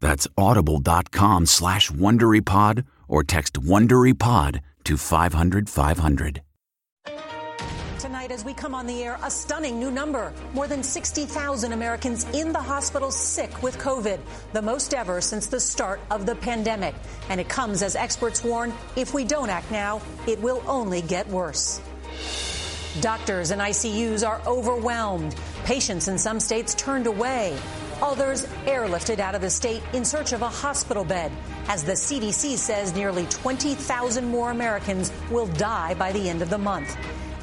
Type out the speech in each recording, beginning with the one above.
That's audible.com slash WonderyPod or text WonderyPod to 500 500. Tonight, as we come on the air, a stunning new number. More than 60,000 Americans in the hospital sick with COVID, the most ever since the start of the pandemic. And it comes as experts warn if we don't act now, it will only get worse. Doctors and ICUs are overwhelmed. Patients in some states turned away. Others airlifted out of the state in search of a hospital bed. As the CDC says, nearly 20,000 more Americans will die by the end of the month.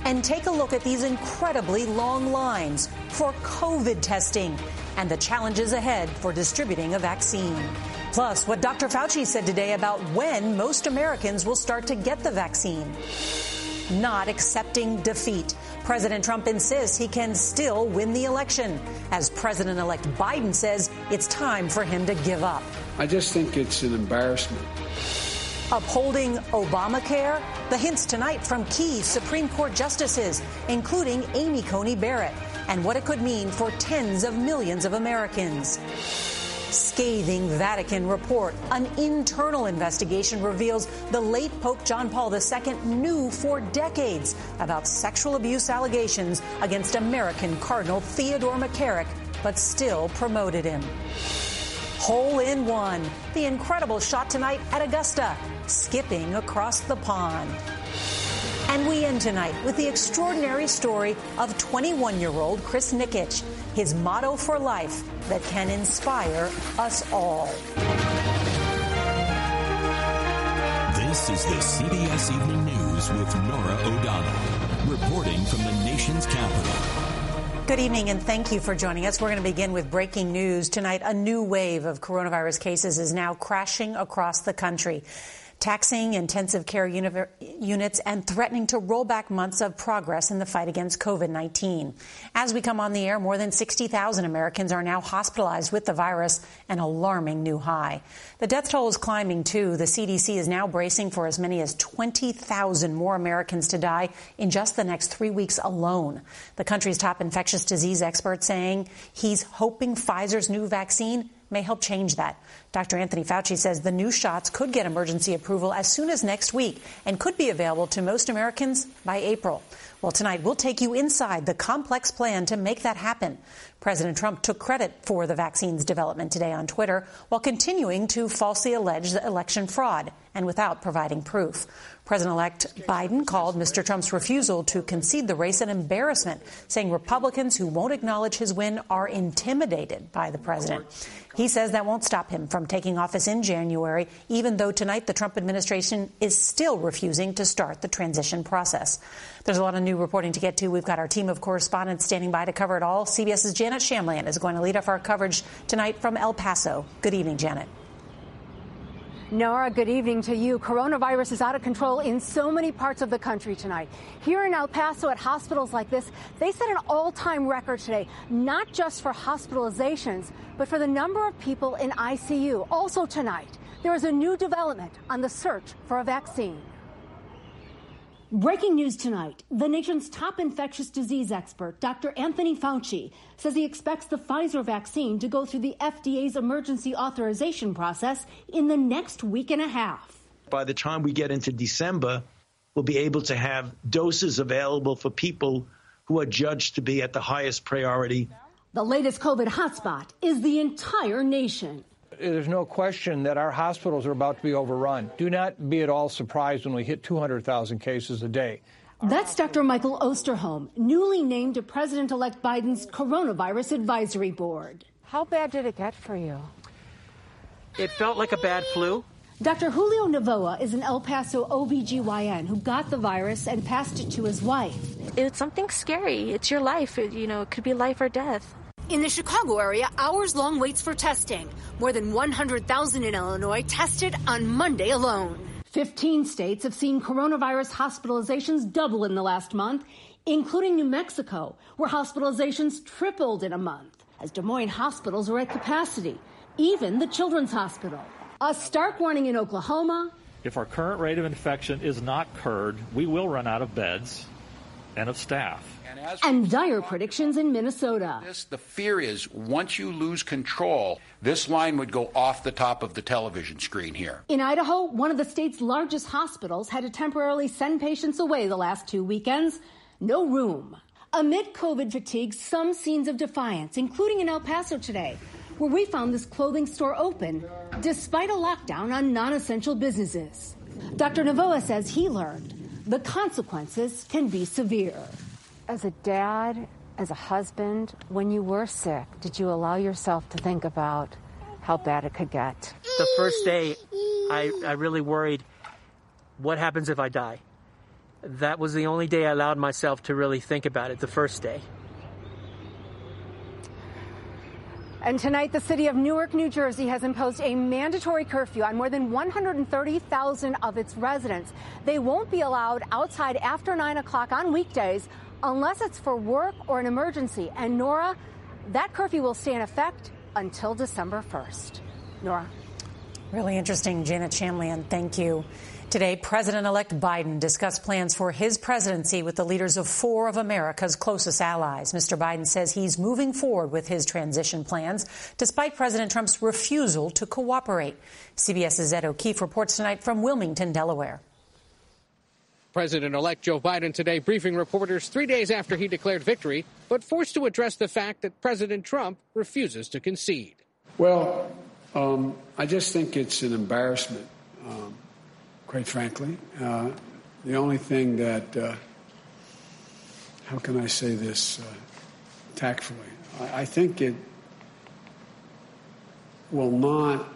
And take a look at these incredibly long lines for COVID testing and the challenges ahead for distributing a vaccine. Plus, what Dr. Fauci said today about when most Americans will start to get the vaccine. Not accepting defeat. President Trump insists he can still win the election, as President elect Biden says it's time for him to give up. I just think it's an embarrassment. Upholding Obamacare? The hints tonight from key Supreme Court justices, including Amy Coney Barrett, and what it could mean for tens of millions of Americans. Scathing Vatican report. An internal investigation reveals the late Pope John Paul II knew for decades about sexual abuse allegations against American Cardinal Theodore McCarrick, but still promoted him. Hole in one. The incredible shot tonight at Augusta, skipping across the pond. And we end tonight with the extraordinary story of 21 year old Chris Nikic, his motto for life that can inspire us all. This is the CBS Evening News with Norah O'Donnell, reporting from the nation's capital. Good evening and thank you for joining us. We're going to begin with breaking news. Tonight, a new wave of coronavirus cases is now crashing across the country taxing intensive care units and threatening to roll back months of progress in the fight against COVID 19. As we come on the air, more than 60,000 Americans are now hospitalized with the virus, an alarming new high. The death toll is climbing too. The CDC is now bracing for as many as 20,000 more Americans to die in just the next three weeks alone. The country's top infectious disease expert saying he's hoping Pfizer's new vaccine may help change that. Dr. Anthony Fauci says the new shots could get emergency approval as soon as next week and could be available to most Americans by April. Well, tonight we'll take you inside the complex plan to make that happen. President Trump took credit for the vaccine's development today on Twitter while continuing to falsely allege election fraud and without providing proof. President elect Biden called Mr. Trump's refusal to concede the race an embarrassment, saying Republicans who won't acknowledge his win are intimidated by the president. He says that won't stop him from taking office in January, even though tonight the Trump administration is still refusing to start the transition process. There's a lot of new reporting to get to. We've got our team of correspondents standing by to cover it all. CBS's Janet Shamlian is going to lead off our coverage tonight from El Paso. Good evening, Janet. Norah, good evening to you. Coronavirus is out of control in so many parts of the country tonight. Here in El Paso at hospitals like this, they set an all-time record today, not just for hospitalizations, but for the number of people in ICU. Also tonight, there is a new development on the search for a vaccine. Breaking news tonight. The nation's top infectious disease expert, Dr. Anthony Fauci, says he expects the Pfizer vaccine to go through the FDA's emergency authorization process in the next week and a half. By the time we get into December, we'll be able to have doses available for people who are judged to be at the highest priority. The latest COVID hotspot is the entire nation there's no question that our hospitals are about to be overrun. Do not be at all surprised when we hit 200,000 cases a day. That's Dr. Michael Osterholm, newly named to President elect Biden's Coronavirus Advisory Board. How bad did it get for you? It felt like a bad flu. Dr. Julio Novoa is an El Paso OBGYN who got the virus and passed it to his wife. It's something scary. It's your life. It, you know, it could be life or death. In the Chicago area, hours long waits for testing. More than 100,000 in Illinois tested on Monday alone. 15 states have seen coronavirus hospitalizations double in the last month, including New Mexico, where hospitalizations tripled in a month as Des Moines hospitals are at capacity, even the Children's Hospital. A stark warning in Oklahoma. If our current rate of infection is not curbed, we will run out of beds and of staff. And, dire predictions in Minnesota. This, the fear is once you lose control, this line would go off the top of the television screen here. In Idaho, one of the state's largest hospitals had to temporarily send patients away the last two weekends. No room. Amid COVID fatigue, some scenes of defiance, including in El Paso today, where we found this clothing store open despite a lockdown on non essential businesses. Dr. Novoa says he learned the consequences can be severe. As a dad, as a husband, when you were sick, did you allow yourself to think about how bad it could get? The first day, I, I really worried what happens if I die? That was the only day I allowed myself to really think about it, the first day. And tonight, the city of Newark, New Jersey has imposed a mandatory curfew on more than 130,000 of its residents. They won't be allowed outside after 9 o'clock on weekdays unless it's for work or an emergency. And Norah, that curfew will stay in effect until December 1st. Norah. Really interesting, Janet Shamlian. Thank you. Today, President elect Biden discussed plans for his presidency with the leaders of four of America's closest allies. Mr. Biden says he's moving forward with his transition plans, despite President Trump's refusal to cooperate. CBS's Ed O'Keefe reports tonight from Wilmington, Delaware. President elect Joe Biden today briefing reporters three days after he declared victory, but forced to address the fact that President Trump refuses to concede. Well, um, I just think it's an embarrassment. Um, quite frankly. Uh, the only thing that, uh, how can I say this uh, tactfully? I, I think it will not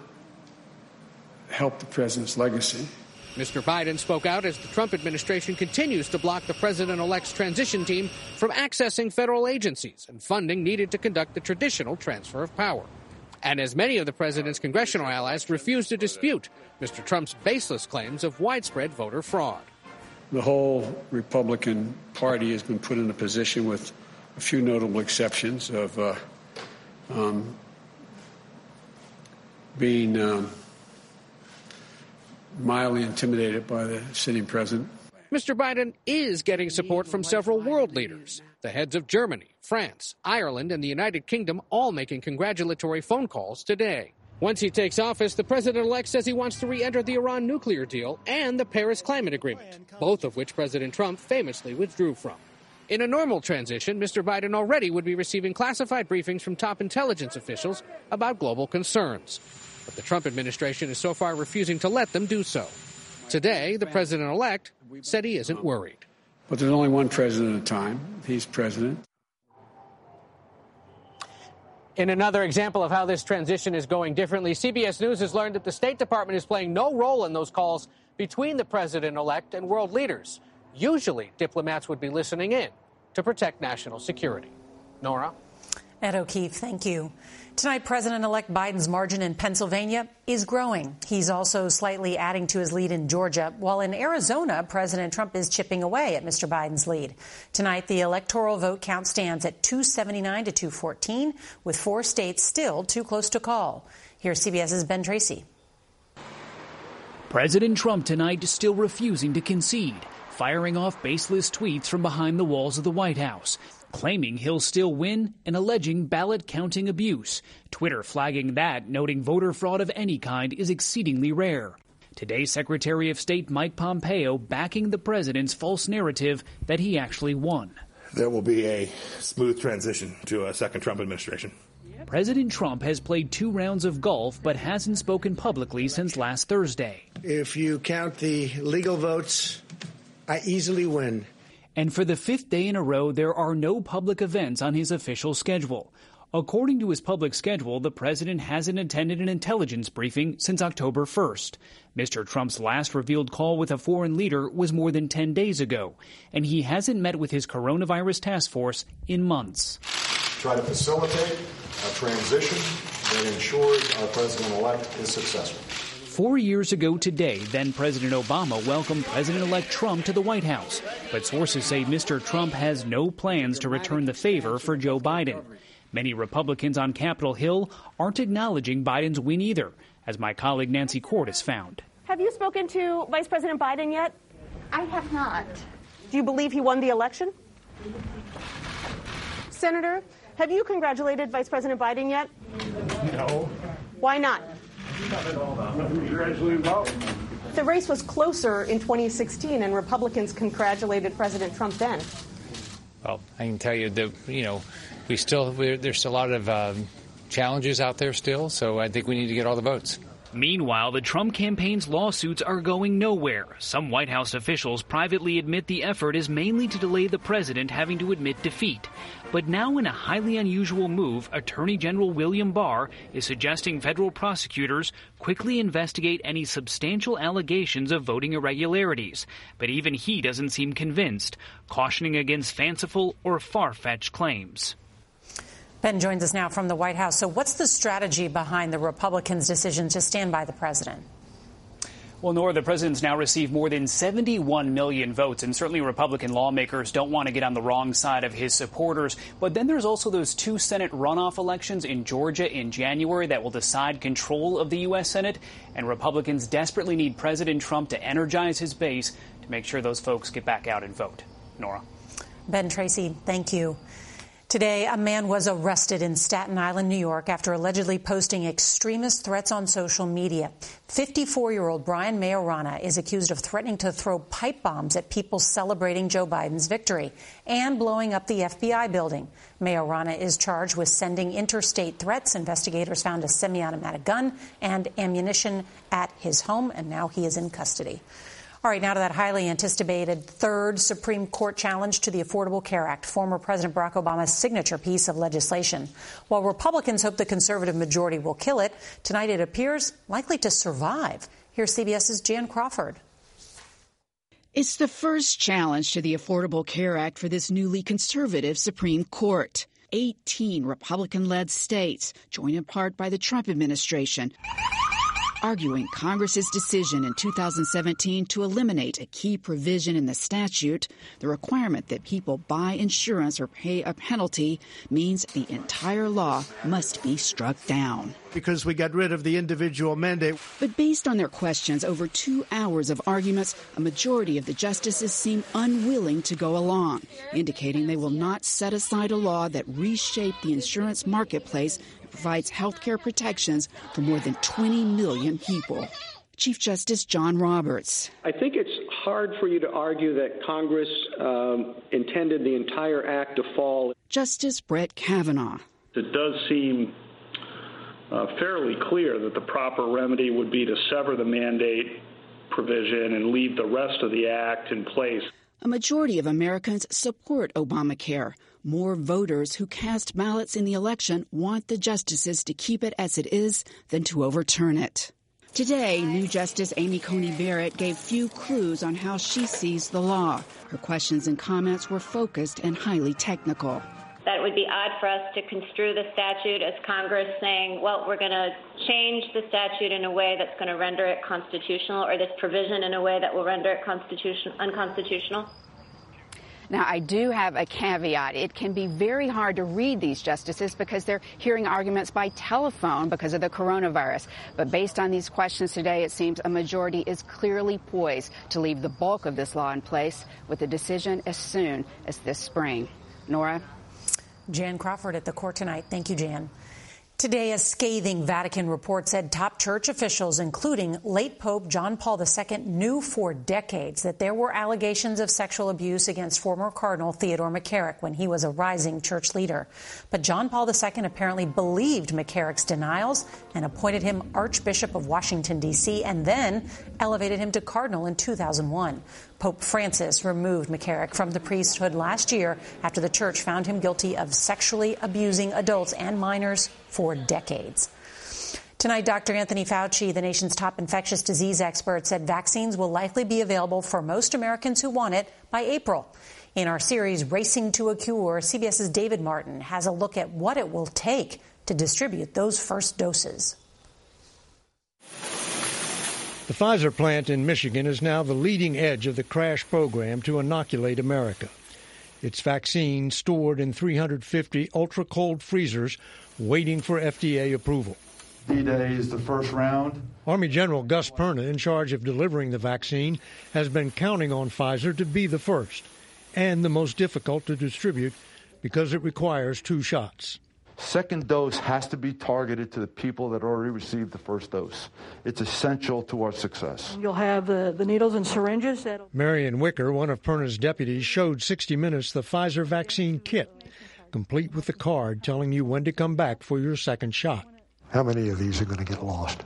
help the president's legacy. Mr. Biden spoke out as the Trump administration continues to block the president elect's transition team from accessing federal agencies and funding needed to conduct the traditional transfer of power and as many of the president's congressional allies refuse to dispute Mr. Trump's baseless claims of widespread voter fraud. The whole Republican Party has been put in a position, with a few notable exceptions, of uh, um, being um, mildly intimidated by the sitting president. Mr. Biden is getting support from several world leaders. The heads of Germany, France, Ireland, and the United Kingdom all making congratulatory phone calls today. Once he takes office, the president elect says he wants to re enter the Iran nuclear deal and the Paris Climate Agreement, both of which President Trump famously withdrew from. In a normal transition, Mr. Biden already would be receiving classified briefings from top intelligence officials about global concerns. But the Trump administration is so far refusing to let them do so. Today, the president elect said he isn't worried. But there's only one president at a time. He's president. In another example of how this transition is going differently, CBS News has learned that the State Department is playing no role in those calls between the president elect and world leaders. Usually, diplomats would be listening in to protect national security. Norah? Ed O'Keefe, thank you. Tonight, President elect Biden's margin in Pennsylvania is growing. He's also slightly adding to his lead in Georgia, while in Arizona, President Trump is chipping away at Mr. Biden's lead. Tonight, the electoral vote count stands at 279 to 214, with four states still too close to call. Here's CBS's Ben Tracy. President Trump tonight still refusing to concede, firing off baseless tweets from behind the walls of the White House claiming he'll still win and alleging ballot counting abuse. Twitter flagging that, noting voter fraud of any kind is exceedingly rare. Today, Secretary of State Mike Pompeo backing the president's false narrative that he actually won. There will be a smooth transition to a second Trump administration. President Trump has played two rounds of golf but hasn't spoken publicly since last Thursday. If you count the legal votes, I easily win. And for the fifth day in a row, there are no public events on his official schedule. According to his public schedule, the president hasn't attended an intelligence briefing since October 1st. Mr. Trump's last revealed call with a foreign leader was more than 10 days ago, and he hasn't met with his coronavirus task force in months. Try to facilitate a transition that ensures our president elect is successful. Four years ago today, then President Obama welcomed President elect Trump to the White House. But sources say Mr. Trump has no plans to return the favor for Joe Biden. Many Republicans on Capitol Hill aren't acknowledging Biden's win either, as my colleague Nancy Cordes found. Have you spoken to Vice President Biden yet? I have not. Do you believe he won the election? Senator, have you congratulated Vice President Biden yet? No. Why not? The race was closer in 2016, and Republicans congratulated President Trump then. Well, I can tell you that you know we still there's a lot of um, challenges out there still, so I think we need to get all the votes. Meanwhile, the Trump campaign's lawsuits are going nowhere. Some White House officials privately admit the effort is mainly to delay the president having to admit defeat. But now, in a highly unusual move, Attorney General William Barr is suggesting federal prosecutors quickly investigate any substantial allegations of voting irregularities. But even he doesn't seem convinced, cautioning against fanciful or far fetched claims. Ben joins us now from the White House. So, what's the strategy behind the Republicans' decision to stand by the president? Well, Norah, the president's now received more than 71 million votes, and certainly Republican lawmakers don't want to get on the wrong side of his supporters. But then there's also those two Senate runoff elections in Georgia in January that will decide control of the U.S. Senate, and Republicans desperately need President Trump to energize his base to make sure those folks get back out and vote. Norah. Ben Tracy, thank you. Today, a man was arrested in Staten Island, New York, after allegedly posting extremist threats on social media. 54 year old Brian Maiorana is accused of threatening to throw pipe bombs at people celebrating Joe Biden's victory and blowing up the FBI building. Maiorana is charged with sending interstate threats. Investigators found a semi automatic gun and ammunition at his home, and now he is in custody. All right, now to that highly anticipated third Supreme Court challenge to the Affordable Care Act, former President Barack Obama's signature piece of legislation. While Republicans hope the conservative majority will kill it, tonight it appears likely to survive. Here's CBS's Jan Crawford. It's the first challenge to the Affordable Care Act for this newly conservative Supreme Court. 18 Republican led states, joined in part by the Trump administration arguing Congress's decision in 2017 to eliminate a key provision in the statute, the requirement that people buy insurance or pay a penalty, means the entire law must be struck down. Because we got rid of the individual mandate. But based on their questions over two hours of arguments, a majority of the justices seem unwilling to go along, indicating they will not set aside a law that reshaped the insurance marketplace provides health care protections for more than 20 million people. Chief Justice John Roberts. I think it's hard for you to argue that Congress um, intended the entire act to fall. Justice Brett Kavanaugh. It does seem uh, fairly clear that the proper remedy would be to sever the mandate provision and leave the rest of the act in place. A majority of Americans support Obamacare. More voters who cast ballots in the election want the justices to keep it as it is than to overturn it. Today, new Justice Amy Coney Barrett gave few clues on how she sees the law. Her questions and comments were focused and highly technical that would be odd for us to construe the statute as Congress saying, well, we're going to change the statute in a way that's going to render it constitutional, or this provision in a way that will render it constitution- unconstitutional. Now, I do have a caveat. It can be very hard to read these justices because they're hearing arguments by telephone because of the coronavirus. But based on these questions today, it seems a majority is clearly poised to leave the bulk of this law in place with a decision as soon as this spring. Norah? Jan Crawford at the court tonight. Thank you, Jan. Today, a scathing Vatican report said top church officials, including late Pope John Paul II, knew for decades that there were allegations of sexual abuse against former Cardinal Theodore McCarrick when he was a rising church leader. But John Paul II apparently believed McCarrick's denials and appointed him Archbishop of Washington, D.C., and then elevated him to Cardinal in 2001. Pope Francis removed McCarrick from the priesthood last year after the church found him guilty of sexually abusing adults and minors for decades. Tonight, Dr. Anthony Fauci, the nation's top infectious disease expert, said vaccines will likely be available for most Americans who want it by April. In our series, Racing to a Cure, CBS's David Martin has a look at what it will take to distribute those first doses. The Pfizer plant in Michigan is now the leading edge of the crash program to inoculate America. Its vaccine stored in 350 ultra cold freezers waiting for FDA approval. D Day is the first round. Army General Gus Perna, in charge of delivering the vaccine, has been counting on Pfizer to be the first and the most difficult to distribute because it requires two shots. Second dose has to be targeted to the people that already received the first dose. It's essential to our success. You'll have the, the needles and syringes. That'll... Marion Whicker, one of Perna's deputies, showed 60 Minutes the Pfizer vaccine kit, complete with the card telling you when to come back for your second shot. How many of these are going to get lost?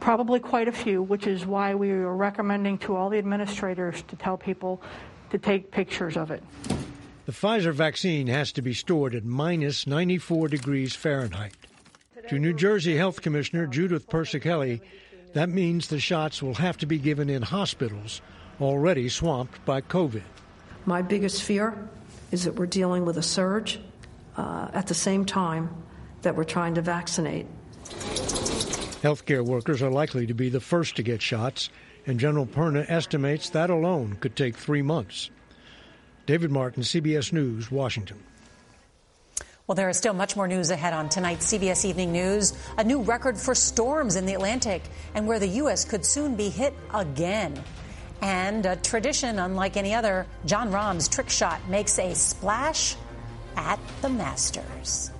Probably quite a few, which is why we are recommending to all the administrators to tell people to take pictures of it. The Pfizer vaccine has to be stored at minus 94 degrees Fahrenheit. To New Jersey Health Commissioner Judith Persichilli, that means the shots will have to be given in hospitals already swamped by COVID. My biggest fear is that we're dealing with a surge uh, at the same time that we're trying to vaccinate. Healthcare workers are likely to be the first to get shots, and General Perna estimates that alone could take three months. David Martin, CBS News, Washington. Well, there is still much more news ahead on tonight's CBS Evening News. A new record for storms in the Atlantic and where the U.S. could soon be hit again. And a tradition unlike any other, Jon Rahm's trick shot makes a splash at the Masters.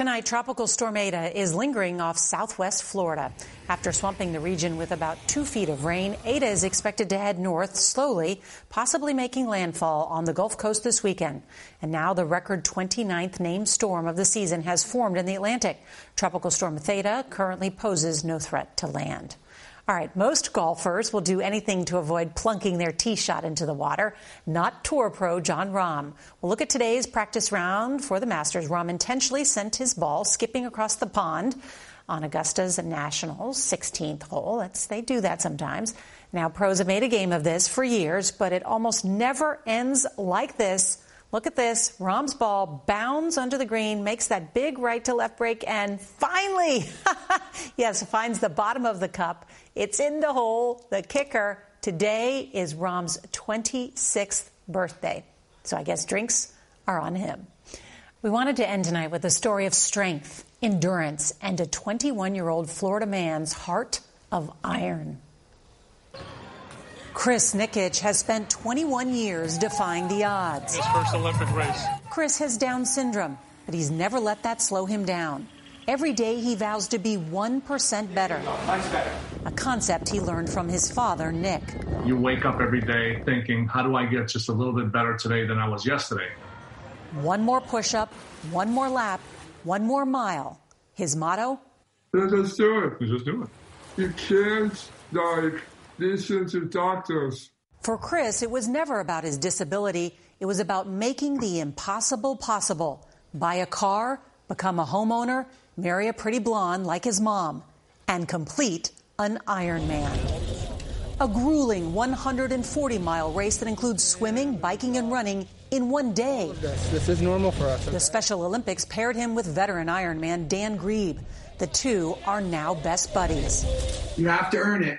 Tonight, Tropical Storm Eta is lingering off southwest Florida. After swamping the region with about two feet of rain, Eta is expected to head north slowly, possibly making landfall on the Gulf Coast this weekend. And now the record 29th named storm of the season has formed in the Atlantic. Tropical Storm Theta currently poses no threat to land. All right, most golfers will do anything to avoid plunking their tee shot into the water. Not tour pro Jon Rahm. Well, look at today's practice round for the Masters. Rahm intentionally sent his ball skipping across the pond on Augusta's Nationals 16th hole. That's, they do that sometimes. Now, pros have made a game of this for years, but it almost never ends like this. Look at this. Rahm's ball bounds under the green, makes that big right to left break, and finally, yes, finds the bottom of the cup. It's in the hole. The kicker today is Rahm's 26th birthday. So I guess drinks are on him. We wanted to end tonight with a story of strength, endurance, and a 21 year old Florida man's heart of iron. Chris Nikic has spent 21 years defying the odds. His first Olympic race. Chris has Down syndrome, but he's never let that slow him down. Every day he vows to be 1% better. A concept he learned from his father, Nick. You wake up every day thinking, how do I get just a little bit better today than I was yesterday? One more push up, one more lap, one more mile. His motto? Just do it. Just do it. You can't, like, listen to doctors. For Chris, it was never about his disability. It was about making the impossible possible. Buy a car, become a homeowner, marry a pretty blonde like his mom, and complete an Ironman. A grueling 140 mile race that includes swimming, biking, and running in one day. This is normal for us. The Special Olympics paired him with veteran Ironman Dan Grieb. The two are now best buddies. You have to earn it.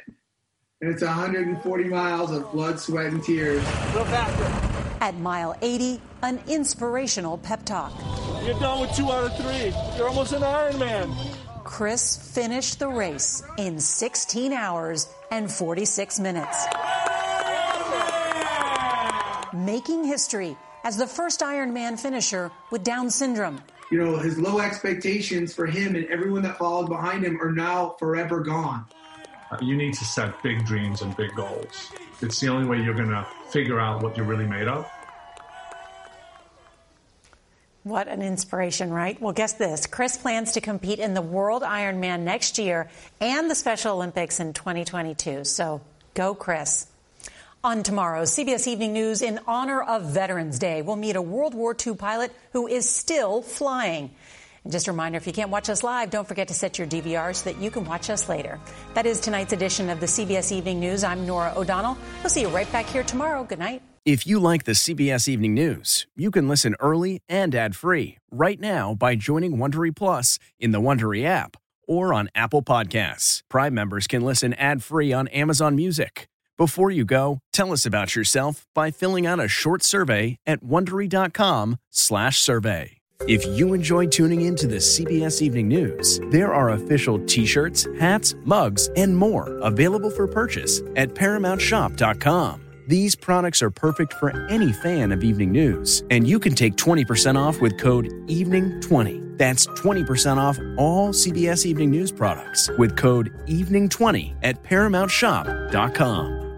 And it's 140 miles of blood, sweat, and tears. Go faster. At mile 80, an inspirational pep talk. You're done with two out of three. You're almost an Ironman. Chris finished the race in 16 hours and 46 minutes. Making history as the first Ironman finisher with Down syndrome. You know, his low expectations for him and everyone that followed behind him are now forever gone. You need to set big dreams and big goals. It's the only way you're going to figure out what you're really made of. What an inspiration, right? Well, guess this. Chris plans to compete in the World Ironman next year and the Special Olympics in 2022. So go, Chris. On tomorrow's CBS Evening News, in honor of Veterans Day, we'll meet a World War II pilot who is still flying. And just a reminder if you can't watch us live, don't forget to set your DVR so that you can watch us later. That is tonight's edition of the CBS Evening News. I'm Norah O'Donnell. We'll see you right back here tomorrow. Good night. If you like the CBS Evening News, you can listen early and ad free right now by joining Wondery Plus in the Wondery app or on Apple Podcasts. Prime members can listen ad free on Amazon Music. Before you go, tell us about yourself by filling out a short survey at wondery.com/survey. If you enjoy tuning in to the CBS Evening News, there are official t-shirts, hats, mugs, and more available for purchase at paramountshop.com. These products are perfect for any fan of evening news, and you can take 20% off with code EVENING20. That's 20% off all CBS Evening News products with code EVENING20 at paramountshop.com.